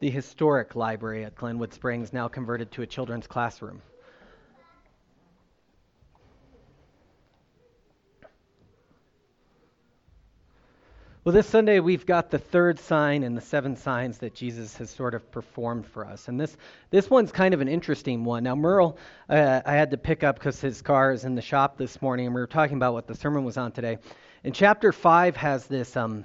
the historic library at Glenwood Springs, now converted to a children's classroom. Well, this Sunday we've got the third sign in the seven signs that Jesus has sort of performed for us. And this, this one's kind of an interesting one. Now, Merle, uh, I had to pick up because his car is in the shop this morning, and we were talking about what the sermon was on today. And chapter 5 has this, um,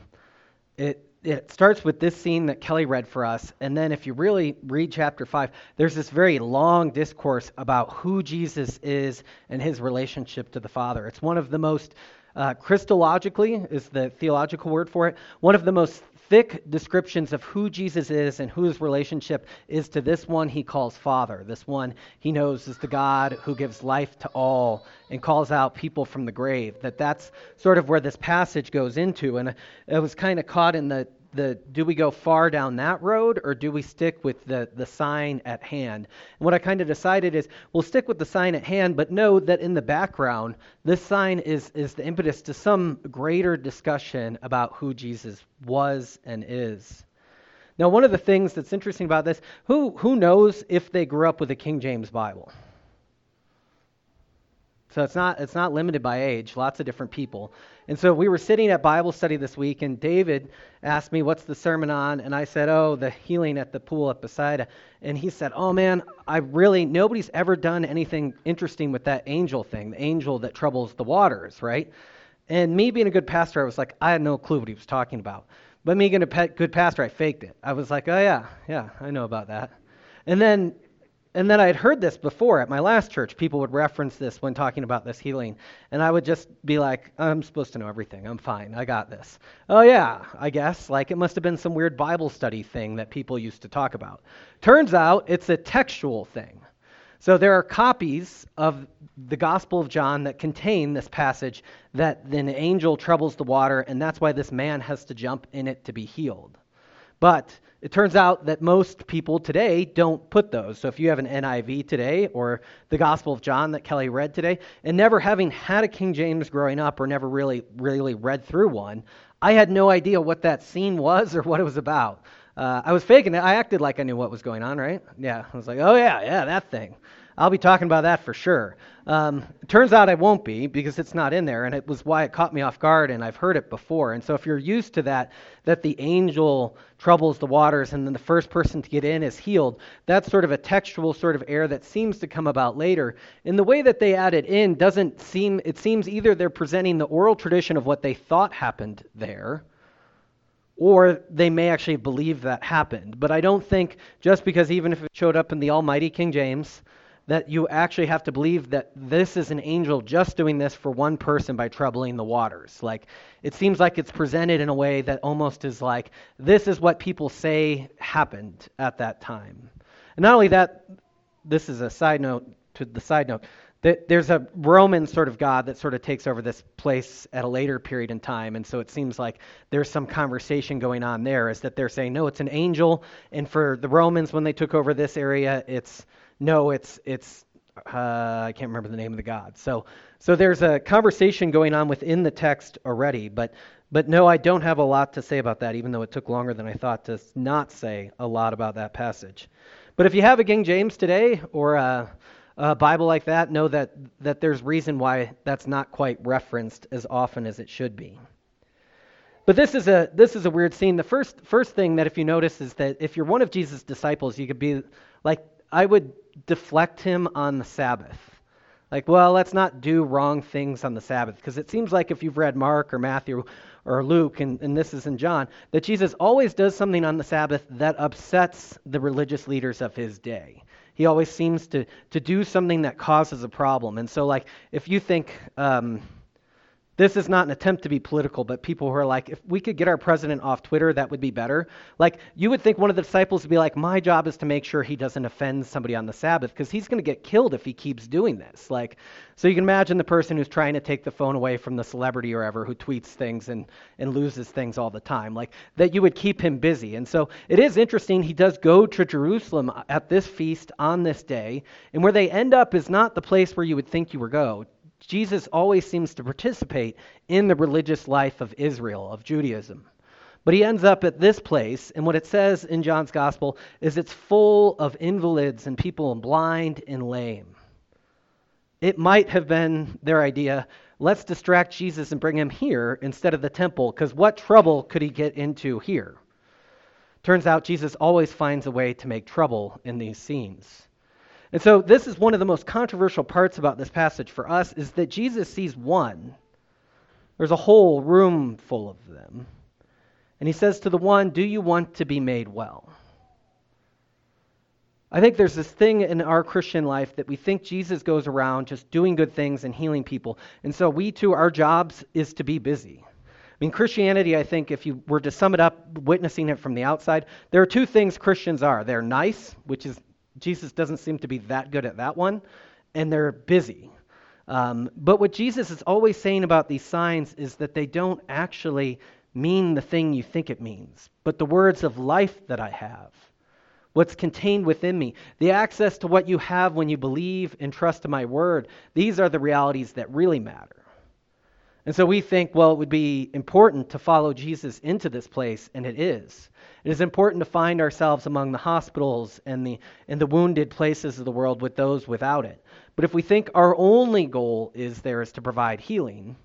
it, it starts with this scene that Kelly read for us. And then if you really read chapter 5, there's this very long discourse about who Jesus is and his relationship to the Father. It's one of the most uh, Christologically is the theological word for it. One of the most thick descriptions of who Jesus is and who his relationship is to this one he calls Father. This one he knows is the God who gives life to all and calls out people from the grave. That that's sort of where this passage goes into. And I was kind of caught in the the do we go far down that road or do we stick with the, the sign at hand? And what I kind of decided is we'll stick with the sign at hand, but know that in the background, this sign is, is the impetus to some greater discussion about who Jesus was and is. Now, one of the things that's interesting about this, who, who knows if they grew up with a King James Bible? So it's not it's not limited by age. Lots of different people. And so we were sitting at Bible study this week, and David asked me, "What's the sermon on?" And I said, "Oh, the healing at the pool at Bethsaida." And he said, "Oh man, I really nobody's ever done anything interesting with that angel thing, the angel that troubles the waters, right?" And me being a good pastor, I was like, I had no clue what he was talking about. But me being a good pastor, I faked it. I was like, "Oh yeah, yeah, I know about that." And then and then I had heard this before at my last church. People would reference this when talking about this healing. And I would just be like, I'm supposed to know everything. I'm fine. I got this. Oh, yeah, I guess. Like it must have been some weird Bible study thing that people used to talk about. Turns out it's a textual thing. So there are copies of the Gospel of John that contain this passage that an angel troubles the water, and that's why this man has to jump in it to be healed. But it turns out that most people today don't put those. So if you have an NIV today or the Gospel of John that Kelly read today, and never having had a King James growing up or never really really read through one, I had no idea what that scene was or what it was about. Uh, I was faking it. I acted like I knew what was going on, right? Yeah. I was like, oh yeah, yeah, that thing. I'll be talking about that for sure. Um, turns out I won't be because it's not in there, and it was why it caught me off guard, and I've heard it before. And so if you're used to that, that the angel troubles the waters and then the first person to get in is healed, that's sort of a textual sort of error that seems to come about later. And the way that they add it in doesn't seem, it seems either they're presenting the oral tradition of what they thought happened there, or they may actually believe that happened. But I don't think just because even if it showed up in the Almighty King James, that you actually have to believe that this is an angel just doing this for one person by troubling the waters. Like, it seems like it's presented in a way that almost is like, this is what people say happened at that time. And not only that, this is a side note to the side note. That there's a Roman sort of God that sort of takes over this place at a later period in time, and so it seems like there's some conversation going on there. Is that they're saying no, it's an angel, and for the Romans when they took over this area, it's no, it's it's uh, I can't remember the name of the god. So so there's a conversation going on within the text already, but but no, I don't have a lot to say about that, even though it took longer than I thought to not say a lot about that passage. But if you have a King James today or a, a Bible like that, know that that there's reason why that's not quite referenced as often as it should be. But this is a this is a weird scene. The first first thing that if you notice is that if you're one of Jesus' disciples, you could be like I would deflect him on the Sabbath. Like, well, let's not do wrong things on the Sabbath. Because it seems like if you've read Mark or Matthew or Luke, and, and this is in John, that Jesus always does something on the Sabbath that upsets the religious leaders of his day. He always seems to, to do something that causes a problem. And so, like, if you think, um, this is not an attempt to be political, but people who are like, if we could get our president off Twitter, that would be better. Like, you would think one of the disciples would be like, my job is to make sure he doesn't offend somebody on the Sabbath because he's going to get killed if he keeps doing this. Like, so you can imagine the person who's trying to take the phone away from the celebrity or ever who tweets things and, and loses things all the time. Like, that you would keep him busy. And so it is interesting. He does go to Jerusalem at this feast on this day. And where they end up is not the place where you would think you would go. Jesus always seems to participate in the religious life of Israel, of Judaism. But he ends up at this place, and what it says in John's gospel is it's full of invalids and people blind and lame. It might have been their idea let's distract Jesus and bring him here instead of the temple, because what trouble could he get into here? Turns out Jesus always finds a way to make trouble in these scenes. And so this is one of the most controversial parts about this passage for us is that Jesus sees one. There's a whole room full of them. And he says to the one, "Do you want to be made well?" I think there's this thing in our Christian life that we think Jesus goes around just doing good things and healing people. And so we too, our jobs is to be busy. I mean, Christianity, I think, if you were to sum it up, witnessing it from the outside, there are two things Christians are. They're nice, which is, Jesus doesn't seem to be that good at that one, and they're busy. Um, but what Jesus is always saying about these signs is that they don't actually mean the thing you think it means, but the words of life that I have what's contained within me, the access to what you have when you believe and trust in my word. These are the realities that really matter. And so we think, well, it would be important to follow Jesus into this place, and it is. It is important to find ourselves among the hospitals and the, and the wounded places of the world with those without it. But if we think our only goal is there is to provide healing,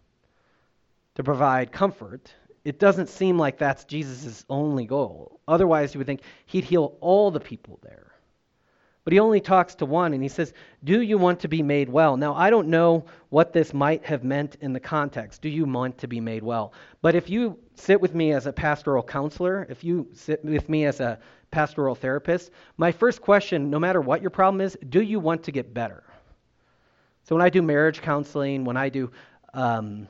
to provide comfort, it doesn't seem like that's Jesus' only goal. Otherwise, you would think he'd heal all the people there. But he only talks to one, and he says, Do you want to be made well? Now, I don't know what this might have meant in the context. Do you want to be made well? But if you sit with me as a pastoral counselor, if you sit with me as a pastoral therapist, my first question, no matter what your problem is, do you want to get better? So when I do marriage counseling, when I do um,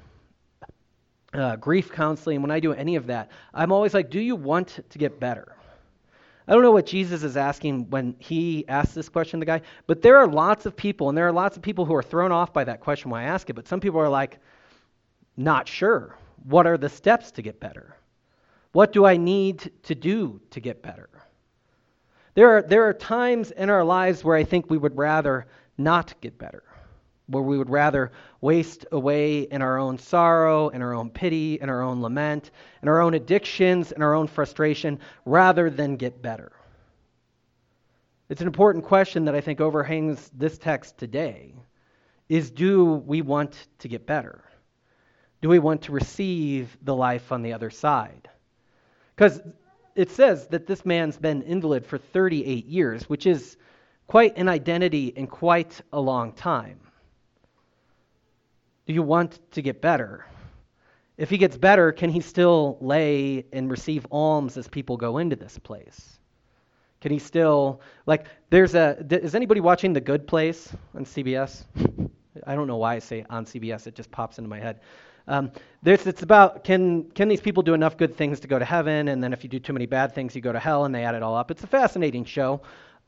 uh, grief counseling, when I do any of that, I'm always like, do you want to get better? I don't know what Jesus is asking when he asks this question to the guy, but there are lots of people, and there are lots of people who are thrown off by that question when I ask it, but some people are like, not sure. What are the steps to get better? What do I need to do to get better? There are, there are times in our lives where I think we would rather not get better where we would rather waste away in our own sorrow, in our own pity, in our own lament, in our own addictions, in our own frustration, rather than get better. It's an important question that I think overhangs this text today is do we want to get better? Do we want to receive the life on the other side? Because it says that this man's been invalid for 38 years, which is quite an identity and quite a long time. Do you want to get better? If he gets better, can he still lay and receive alms as people go into this place? Can he still, like, there's a, is anybody watching The Good Place on CBS? I don't know why I say on CBS, it just pops into my head. Um, it's about can, can these people do enough good things to go to heaven, and then if you do too many bad things, you go to hell, and they add it all up. It's a fascinating show.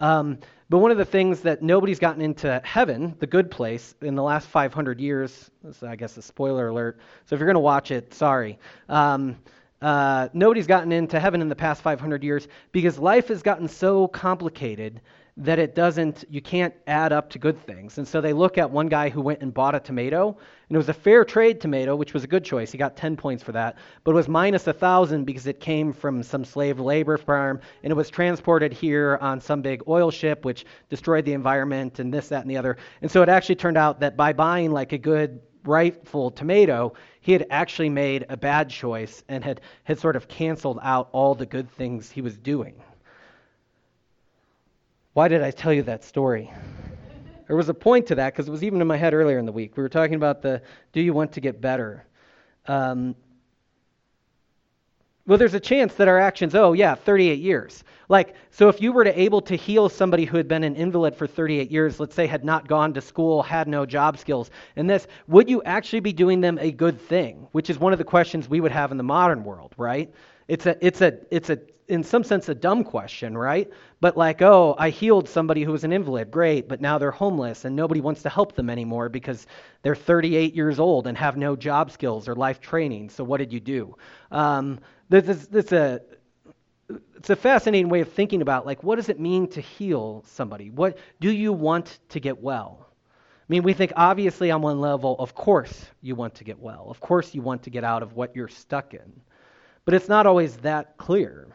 Um, but one of the things that nobody's gotten into heaven, the good place, in the last 500 years, I guess a spoiler alert. So if you're going to watch it, sorry. Um, uh, nobody's gotten into heaven in the past 500 years because life has gotten so complicated that it doesn't, you can't add up to good things. And so they look at one guy who went and bought a tomato, and it was a fair trade tomato, which was a good choice. He got 10 points for that, but it was minus 1,000 because it came from some slave labor farm, and it was transported here on some big oil ship, which destroyed the environment and this, that, and the other. And so it actually turned out that by buying like a good, rightful tomato, he had actually made a bad choice and had, had sort of canceled out all the good things he was doing. Why did I tell you that story? There was a point to that because it was even in my head earlier in the week. We were talking about the do you want to get better? Um, well, there's a chance that our actions, oh, yeah, 38 years. Like, so if you were to able to heal somebody who had been an invalid for 38 years, let's say had not gone to school, had no job skills, and this, would you actually be doing them a good thing? Which is one of the questions we would have in the modern world, right? It's a, it's a, it's a, in some sense, a dumb question, right? But like, oh, I healed somebody who was an invalid, great, but now they're homeless and nobody wants to help them anymore because they're 38 years old and have no job skills or life training. So what did you do? Um, this, is, this a, it's a fascinating way of thinking about like, what does it mean to heal somebody? What do you want to get well? I mean, we think obviously on one level, of course you want to get well. Of course you want to get out of what you're stuck in. but it's not always that clear.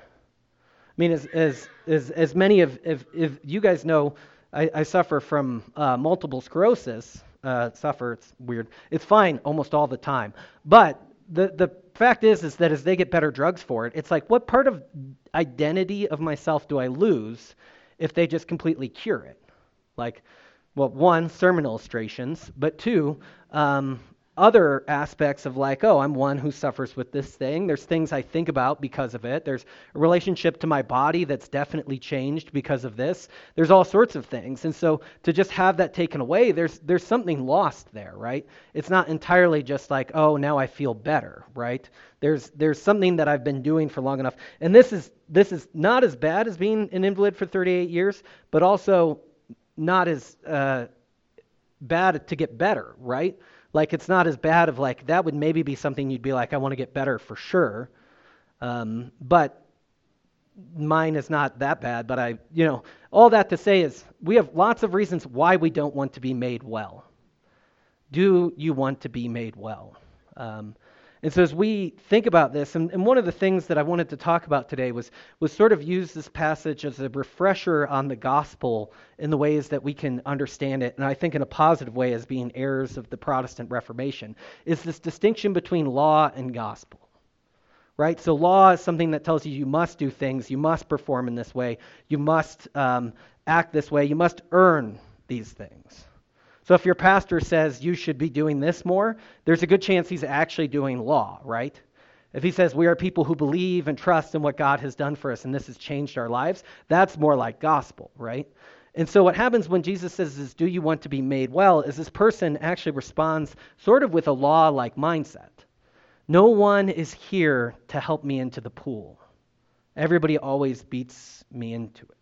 I mean, as as as, as many of if, if you guys know, I, I suffer from uh, multiple sclerosis. Uh, suffer, it's weird. It's fine almost all the time, but the the fact is is that as they get better drugs for it, it's like what part of identity of myself do I lose if they just completely cure it? Like, well, one, sermon illustrations, but two, um, other aspects of like, oh, I'm one who suffers with this thing. There's things I think about because of it. There's a relationship to my body that's definitely changed because of this. There's all sorts of things. And so to just have that taken away, there's there's something lost there, right? It's not entirely just like, oh, now I feel better, right? There's there's something that I've been doing for long enough. And this is this is not as bad as being an invalid for 38 years, but also not as uh, bad to get better, right? Like it's not as bad of like that would maybe be something you'd be like, I want to get better for sure. Um, but mine is not that bad. But I, you know, all that to say is we have lots of reasons why we don't want to be made well. Do you want to be made well? Um, and so as we think about this, and, and, one of the things that I wanted to talk about today was, was sort of use this passage as a refresher on the gospel in the ways that we can understand it, and I think in a positive way as being heirs of the Protestant Reformation, is this distinction between law and gospel. Right? So law is something that tells you you must do things, you must perform in this way, you must um, act this way, you must earn these things. So if your pastor says you should be doing this more, there's a good chance he's actually doing law, right? If he says we are people who believe and trust in what God has done for us and this has changed our lives, that's more like gospel, right? And so what happens when Jesus says is do you want to be made well is this person actually responds sort of with a law-like mindset. No one is here to help me into the pool. Everybody always beats me into it.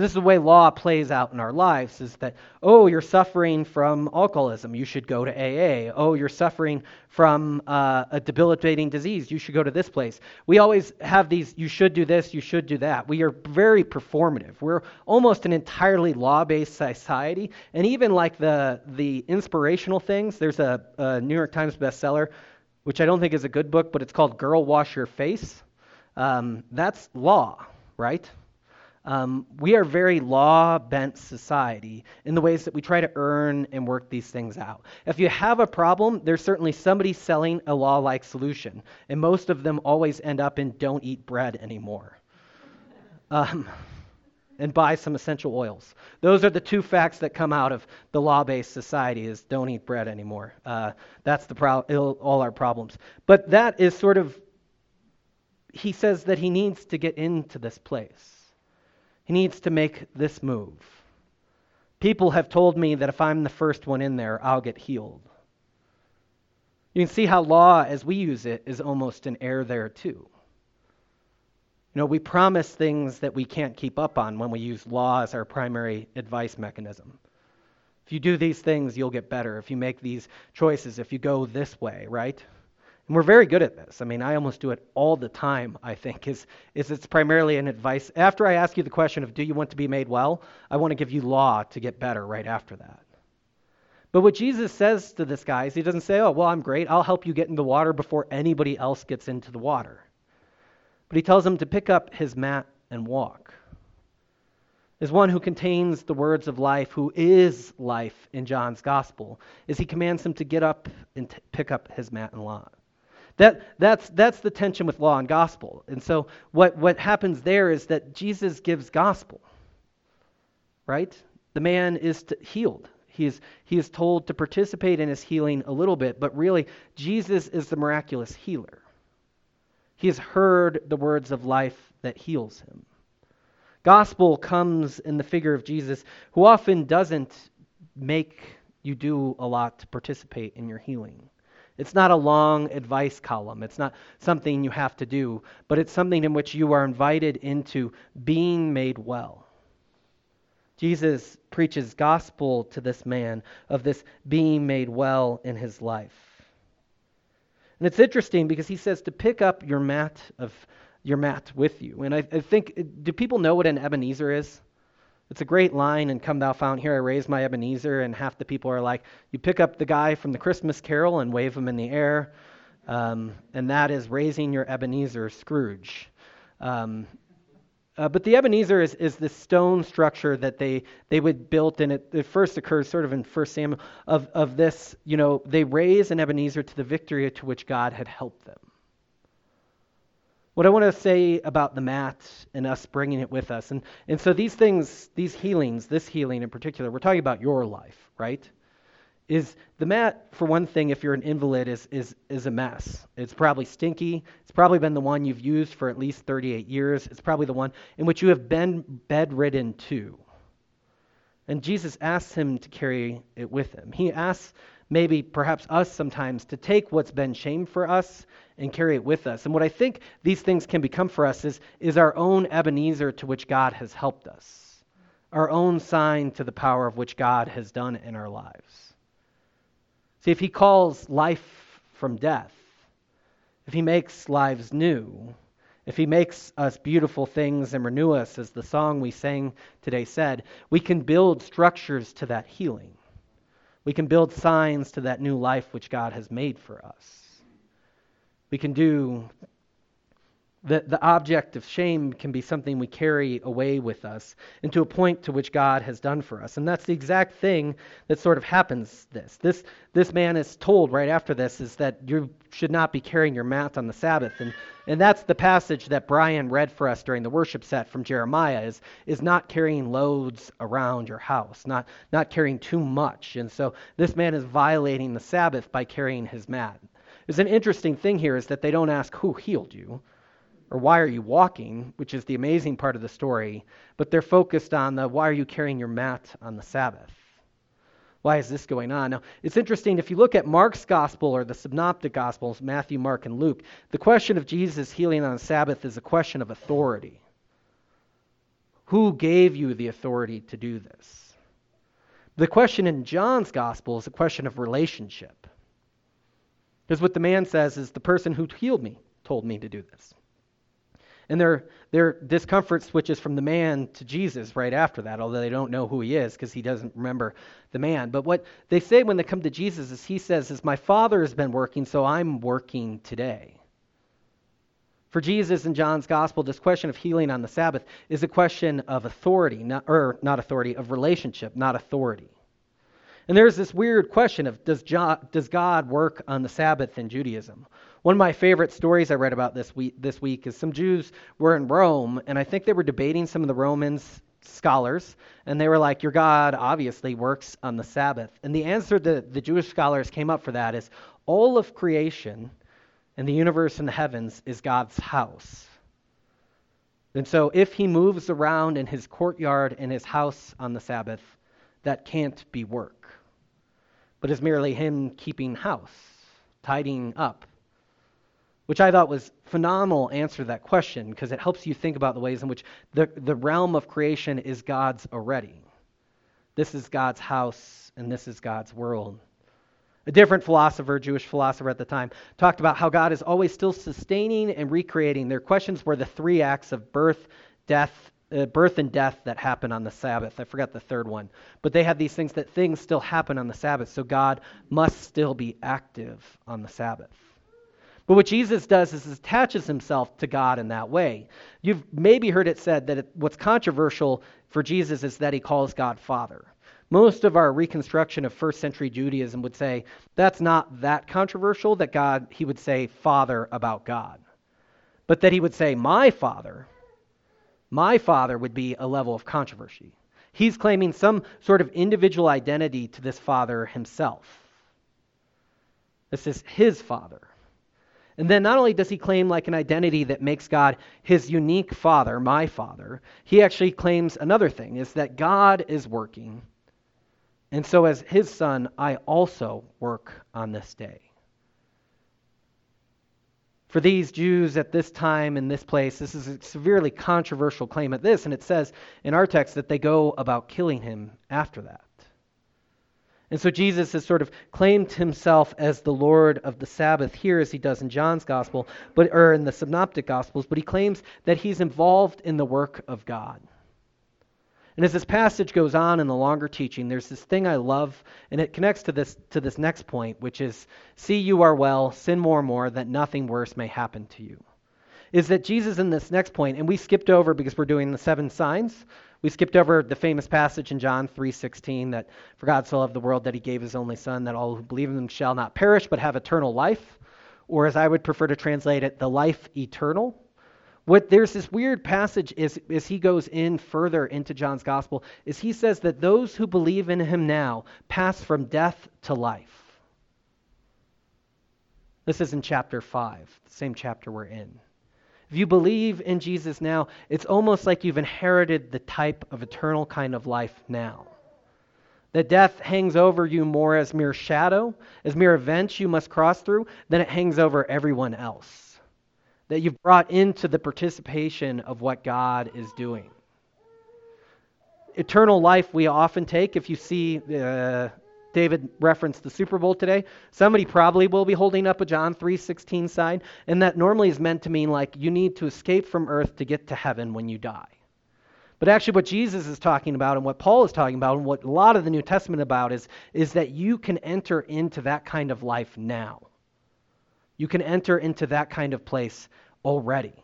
This is the way law plays out in our lives is that, oh, you're suffering from alcoholism, you should go to AA. Oh, you're suffering from uh, a debilitating disease, you should go to this place. We always have these, you should do this, you should do that. We are very performative. We're almost an entirely law based society. And even like the, the inspirational things, there's a, a New York Times bestseller, which I don't think is a good book, but it's called Girl Wash Your Face. Um, that's law, right? Um, we are very law bent society in the ways that we try to earn and work these things out. If you have a problem, there's certainly somebody selling a law like solution, and most of them always end up in don't eat bread anymore. Um, and buy some essential oils. Those are the two facts that come out of the law-based society: is don't eat bread anymore. Uh, that's the pro- all our problems. But that is sort of. He says that he needs to get into this place. He needs to make this move. People have told me that if I'm the first one in there, I'll get healed. You can see how law, as we use it, is almost an error there, too. You know, we promise things that we can't keep up on when we use law as our primary advice mechanism. If you do these things, you'll get better. If you make these choices, if you go this way, right? And we're very good at this. I mean, I almost do it all the time, I think, is, is it's primarily an advice. After I ask you the question of do you want to be made well, I want to give you law to get better right after that. But what Jesus says to this guy is he doesn't say, oh, well, I'm great. I'll help you get in the water before anybody else gets into the water. But he tells him to pick up his mat and walk. As one who contains the words of life, who is life in John's gospel, is he commands him to get up and t- pick up his mat and walk. That, that's, that's the tension with law and gospel. And so what, what happens there is that Jesus gives gospel, right? The man is healed. He is, he is told to participate in his healing a little bit, but really, Jesus is the miraculous healer. He has heard the words of life that heals him. Gospel comes in the figure of Jesus, who often doesn't make you do a lot to participate in your healing. It's not a long advice column. It's not something you have to do, but it's something in which you are invited into being made well. Jesus preaches gospel to this man of this being made well in his life. And it's interesting because he says to pick up your mat of your mat with you. And I, I think do people know what an Ebenezer is? It's a great line and come thou fount here I raise my Ebenezer and half the people are like you pick up the guy from the Christmas carol and wave him in the air. um, and that is raising your Ebenezer Scrooge. Um, uh, but the Ebenezer is, is the stone structure that they, they would build, and it, it first occurs sort of in First Samuel of, of this, you know, they raise an Ebenezer to the victory to which God had helped them. What I want to say about the mat and us bringing it with us, and, and so these things, these healings, this healing in particular, we're talking about your life, right? is the mat for one thing if you're an invalid is is is a mess. It's probably stinky. It's probably been the one you've used for at least 38 years. It's probably the one in which you have been bedridden too. And jesus asks him to carry it with him. He asks maybe perhaps us sometimes to take what's been shame for us and carry it with us. And what i think these things can become for us is is our own ebenezer to which god has helped us. Our own sign to the power of which god has done in our lives. See, if he calls life from death, if he makes lives new, if he makes us beautiful things and renew us, as the song we sang today said, we can build structures to that healing. We can build signs to that new life which God has made for us. We can do the, the object of shame can be something we carry away with us into a point to which God has done for us. And that's the exact thing that sort of happens this. This this man is told right after this is that you should not be carrying your mat on the Sabbath. And and that's the passage that Brian read for us during the worship set from Jeremiah is is not carrying loads around your house, not not carrying too much. And so this man is violating the Sabbath by carrying his mat. There's an interesting thing here is that they don't ask who healed you or why are you walking, which is the amazing part of the story, but they're focused on the why are you carrying your mat on the Sabbath? Why is this going on? Now, it's interesting if you look at Mark's gospel or the synoptic gospels, Matthew, Mark, and Luke, the question of Jesus healing on the Sabbath is a question of authority. Who gave you the authority to do this? The question in John's gospel is a question of relationship. Because what the man says is the person who healed me told me to do this. And their, their discomfort switches from the man to Jesus right after that, although they don't know who he is because he doesn't remember the man. But what they say when they come to Jesus is he says, is My Father has been working, so I'm working today. For Jesus in John's gospel, this question of healing on the Sabbath is a question of authority, not, or not authority, of relationship, not authority. And there's this weird question of does, does God work on the Sabbath in Judaism? One of my favorite stories I read about this week, this week is some Jews were in Rome, and I think they were debating some of the Romans scholars, and they were like, Your God obviously works on the Sabbath. And the answer that the Jewish scholars came up for that is all of creation and the universe and the heavens is God's house. And so if he moves around in his courtyard in his house on the Sabbath, that can't be work, but is merely him keeping house, tidying up which I thought was phenomenal answer to that question because it helps you think about the ways in which the, the realm of creation is God's already. This is God's house and this is God's world. A different philosopher, Jewish philosopher at the time, talked about how God is always still sustaining and recreating. Their questions were the three acts of birth, death, uh, birth and death that happen on the Sabbath. I forgot the third one. But they had these things that things still happen on the Sabbath, so God must still be active on the Sabbath. But what Jesus does is attaches himself to God in that way. You've maybe heard it said that it, what's controversial for Jesus is that he calls God Father. Most of our reconstruction of first century Judaism would say that's not that controversial that God he would say father about God. But that he would say my father, my father would be a level of controversy. He's claiming some sort of individual identity to this father himself. This is his father. And then not only does he claim like an identity that makes God his unique father, my father, he actually claims another thing is that God is working. And so as his son, I also work on this day. For these Jews at this time in this place, this is a severely controversial claim at this, and it says in our text that they go about killing him after that. And so Jesus has sort of claimed himself as the Lord of the Sabbath here, as he does in John's gospel, but or in the synoptic gospels, but he claims that he's involved in the work of God. And as this passage goes on in the longer teaching, there's this thing I love, and it connects to this to this next point, which is see you are well, sin more and more, that nothing worse may happen to you. Is that Jesus in this next point, and we skipped over because we're doing the seven signs. We skipped over the famous passage in John 3:16 that for God so loved the world that he gave his only son that all who believe in him shall not perish but have eternal life, or as I would prefer to translate it, the life eternal. What there's this weird passage is as he goes in further into John's gospel is he says that those who believe in him now pass from death to life. This is in chapter 5, the same chapter we're in. If you believe in Jesus now, it's almost like you've inherited the type of eternal kind of life now. That death hangs over you more as mere shadow, as mere events you must cross through, than it hangs over everyone else that you've brought into the participation of what God is doing. Eternal life we often take. If you see uh, David referenced the Super Bowl today, somebody probably will be holding up a John 3:16 sign, and that normally is meant to mean like you need to escape from earth to get to heaven when you die. But actually, what Jesus is talking about and what Paul is talking about and what a lot of the New Testament about is, is that you can enter into that kind of life now. You can enter into that kind of place already.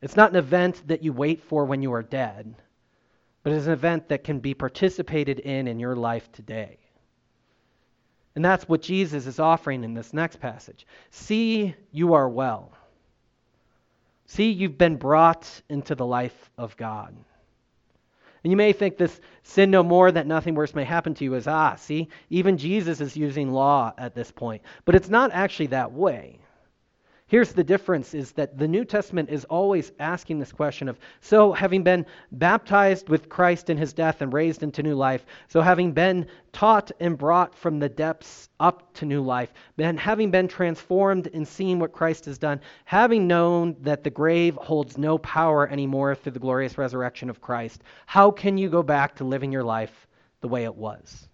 It's not an event that you wait for when you are dead, but it's an event that can be participated in in your life today. And that's what Jesus is offering in this next passage. See, you are well. See, you've been brought into the life of God. And you may think this sin no more that nothing worse may happen to you is ah, see, even Jesus is using law at this point. But it's not actually that way. Here's the difference is that the New Testament is always asking this question of so having been baptized with Christ in his death and raised into new life, so having been taught and brought from the depths up to new life, then having been transformed and seeing what Christ has done, having known that the grave holds no power anymore through the glorious resurrection of Christ, how can you go back to living your life the way it was?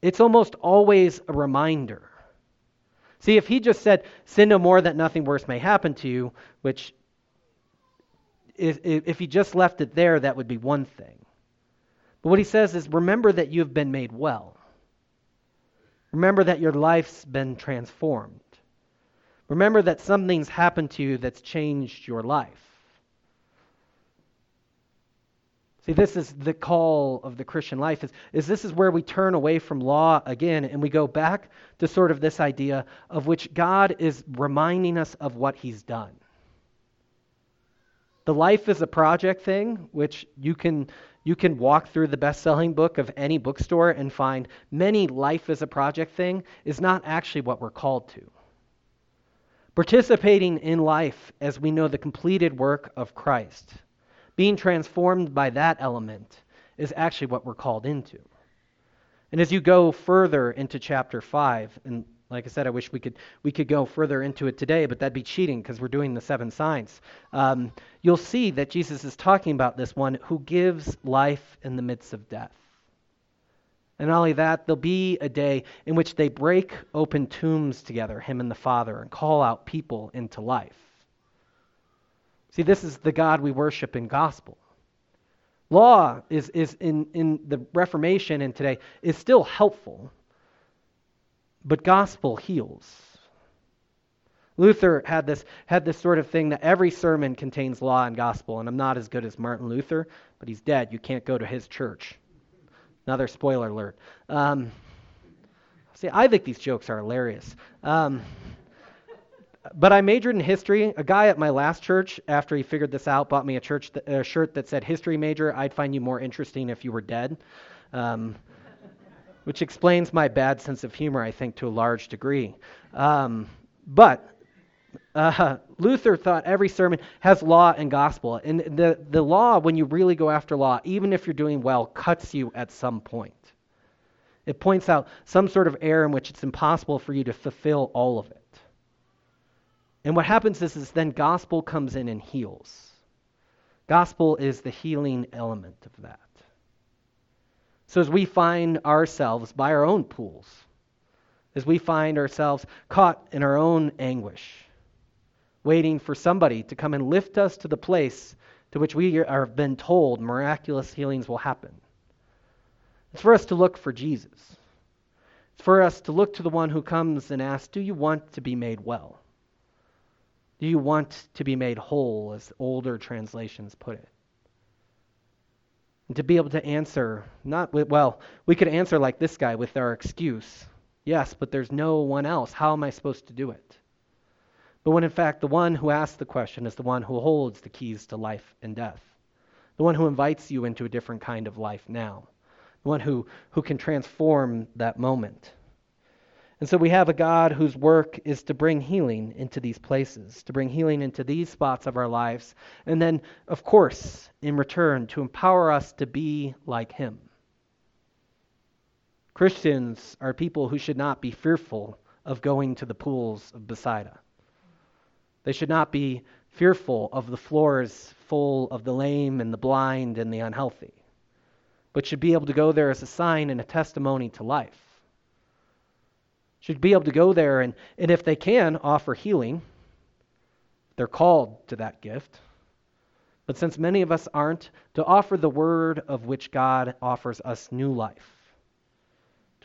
It's almost always a reminder See, if he just said, sin no more that nothing worse may happen to you, which if, if he just left it there, that would be one thing. But what he says is, remember that you have been made well. Remember that your life's been transformed. Remember that something's happened to you that's changed your life. See, this is the call of the Christian life is, is this is where we turn away from law again and we go back to sort of this idea of which God is reminding us of what he's done. The life is a project thing, which you can you can walk through the best-selling book of any bookstore and find many life is a project thing is not actually what we're called to. Participating in life as we know the completed work of Christ being transformed by that element is actually what we're called into. And as you go further into chapter 5, and like I said, I wish we could we could go further into it today, but that'd be cheating because we're doing the seven signs. Um, you'll see that Jesus is talking about this one who gives life in the midst of death. And not only that, there'll be a day in which they break open tombs together, him and the Father, and call out people into life. See, this is the God we worship in gospel. Law is, is in, in the Reformation and today is still helpful, but gospel heals. Luther had this, had this sort of thing that every sermon contains law and gospel, and I'm not as good as Martin Luther, but he's dead. You can't go to his church. Another spoiler alert. Um, see, I think these jokes are hilarious. Um, but I majored in history. A guy at my last church, after he figured this out, bought me a church th- a shirt that said "History major." I'd find you more interesting if you were dead, um, which explains my bad sense of humor, I think, to a large degree. Um, but uh, Luther thought every sermon has law and gospel, and the the law, when you really go after law, even if you're doing well, cuts you at some point. It points out some sort of error in which it's impossible for you to fulfill all of it. And what happens is, is then gospel comes in and heals. Gospel is the healing element of that. So as we find ourselves by our own pools, as we find ourselves caught in our own anguish, waiting for somebody to come and lift us to the place to which we are been told miraculous healings will happen. It's for us to look for Jesus. It's for us to look to the one who comes and asks, Do you want to be made well? Do you want to be made whole, as older translations put it? And to be able to answer, not with, well, we could answer like this guy with our excuse. Yes, but there's no one else. How am I supposed to do it? But when in fact the one who asks the question is the one who holds the keys to life and death, the one who invites you into a different kind of life now, the one who, who can transform that moment. And so we have a God whose work is to bring healing into these places, to bring healing into these spots of our lives, and then, of course, in return, to empower us to be like Him. Christians are people who should not be fearful of going to the pools of Bethsaida. They should not be fearful of the floors full of the lame and the blind and the unhealthy, but should be able to go there as a sign and a testimony to life should be able to go there and, and if they can, offer healing. They're called to that gift. But since many of us aren't, to offer the word of which God offers us new life.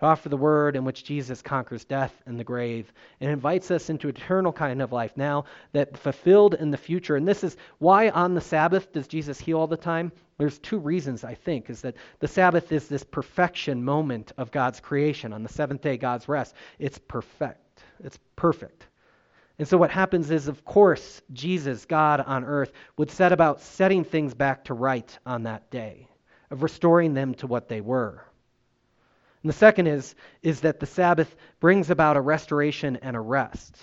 To offer the word in which Jesus conquers death and the grave and invites us into eternal kind of life now that fulfilled in the future. And this is why on the Sabbath does Jesus heal all the time? There's two reasons, I think, is that the Sabbath is this perfection moment of God's creation. On the seventh day, God's rest. It's perfect. It's perfect. And so what happens is, of course, Jesus, God on earth, would set about setting things back to right on that day, of restoring them to what they were. And the second is, is that the Sabbath brings about a restoration and a rest.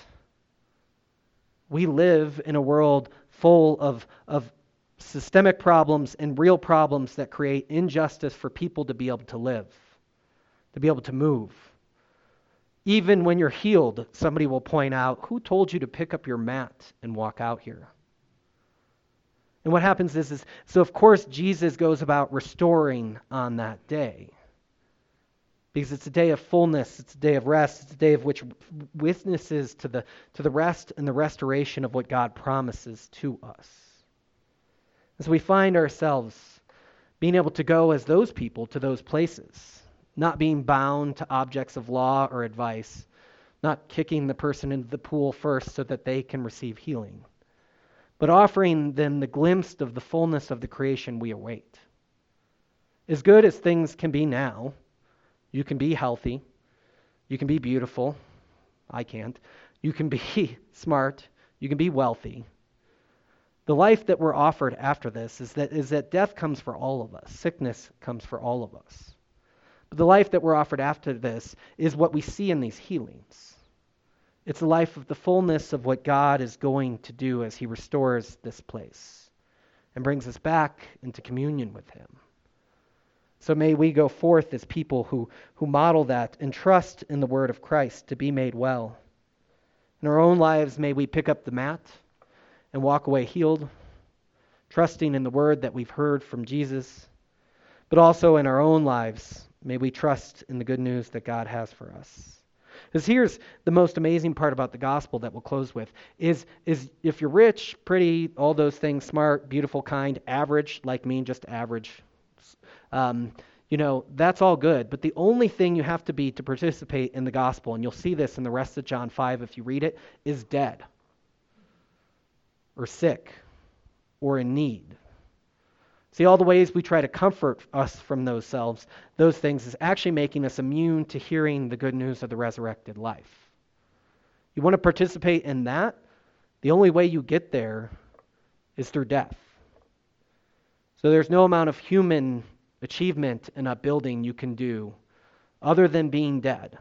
We live in a world full of, of systemic problems and real problems that create injustice for people to be able to live, to be able to move. Even when you're healed, somebody will point out, Who told you to pick up your mat and walk out here? And what happens is, is so of course Jesus goes about restoring on that day. Because it's a day of fullness, it's a day of rest, it's a day of which witnesses to the to the rest and the restoration of what God promises to us. As we find ourselves being able to go as those people to those places, not being bound to objects of law or advice, not kicking the person into the pool first so that they can receive healing, but offering them the glimpse of the fullness of the creation we await. As good as things can be now, you can be healthy, you can be beautiful. I can't. You can be smart, you can be wealthy, the life that we're offered after this is that, is that death comes for all of us, sickness comes for all of us. But the life that we're offered after this is what we see in these healings. It's a life of the fullness of what God is going to do as He restores this place and brings us back into communion with Him. So may we go forth as people who, who model that and trust in the word of Christ to be made well. In our own lives, may we pick up the mat and walk away healed, trusting in the word that we've heard from Jesus, but also in our own lives. May we trust in the good news that God has for us. Because here's the most amazing part about the gospel that we'll close with is, is if you're rich, pretty, all those things, smart, beautiful, kind, average, like me, just average, um, you know, that's all good. But the only thing you have to be to participate in the gospel, and you'll see this in the rest of John 5 if you read it, is dead or sick or in need. See, all the ways we try to comfort us from those selves, those things, is actually making us immune to hearing the good news of the resurrected life. You want to participate in that? The only way you get there is through death. So there's no amount of human achievement and upbuilding you can do other than being dead.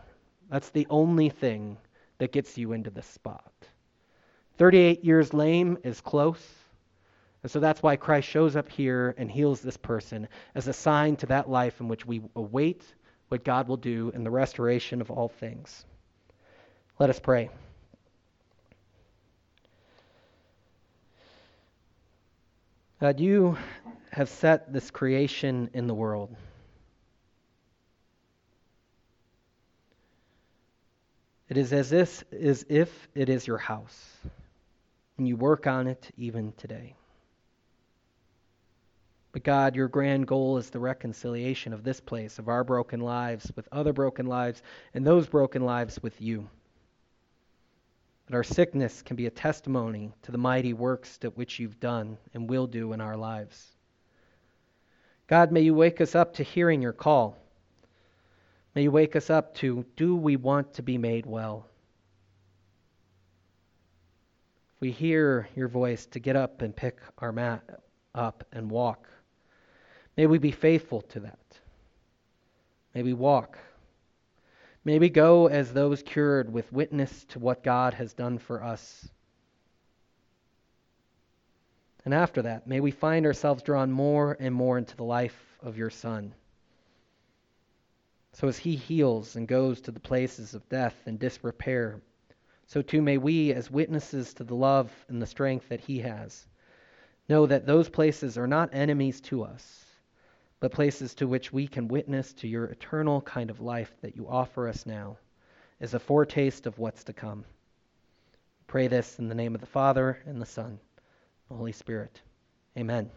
That's the only thing that gets you into this spot. 38 years lame is close. And so that's why Christ shows up here and heals this person as a sign to that life in which we await what God will do in the restoration of all things. Let us pray. God, you have set this creation in the world. It is as if, as if it is your house and you work on it even today. But God, your grand goal is the reconciliation of this place, of our broken lives with other broken lives, and those broken lives with you. That our sickness can be a testimony to the mighty works that which you've done and will do in our lives. God, may you wake us up to hearing your call. May you wake us up to do we want to be made well? If we hear your voice to get up and pick our mat up and walk, May we be faithful to that. May we walk. May we go as those cured with witness to what God has done for us. And after that, may we find ourselves drawn more and more into the life of your Son. So as he heals and goes to the places of death and disrepair, so too may we, as witnesses to the love and the strength that he has, know that those places are not enemies to us but places to which we can witness to your eternal kind of life that you offer us now as a foretaste of what's to come. Pray this in the name of the Father, and the Son, and the Holy Spirit. Amen.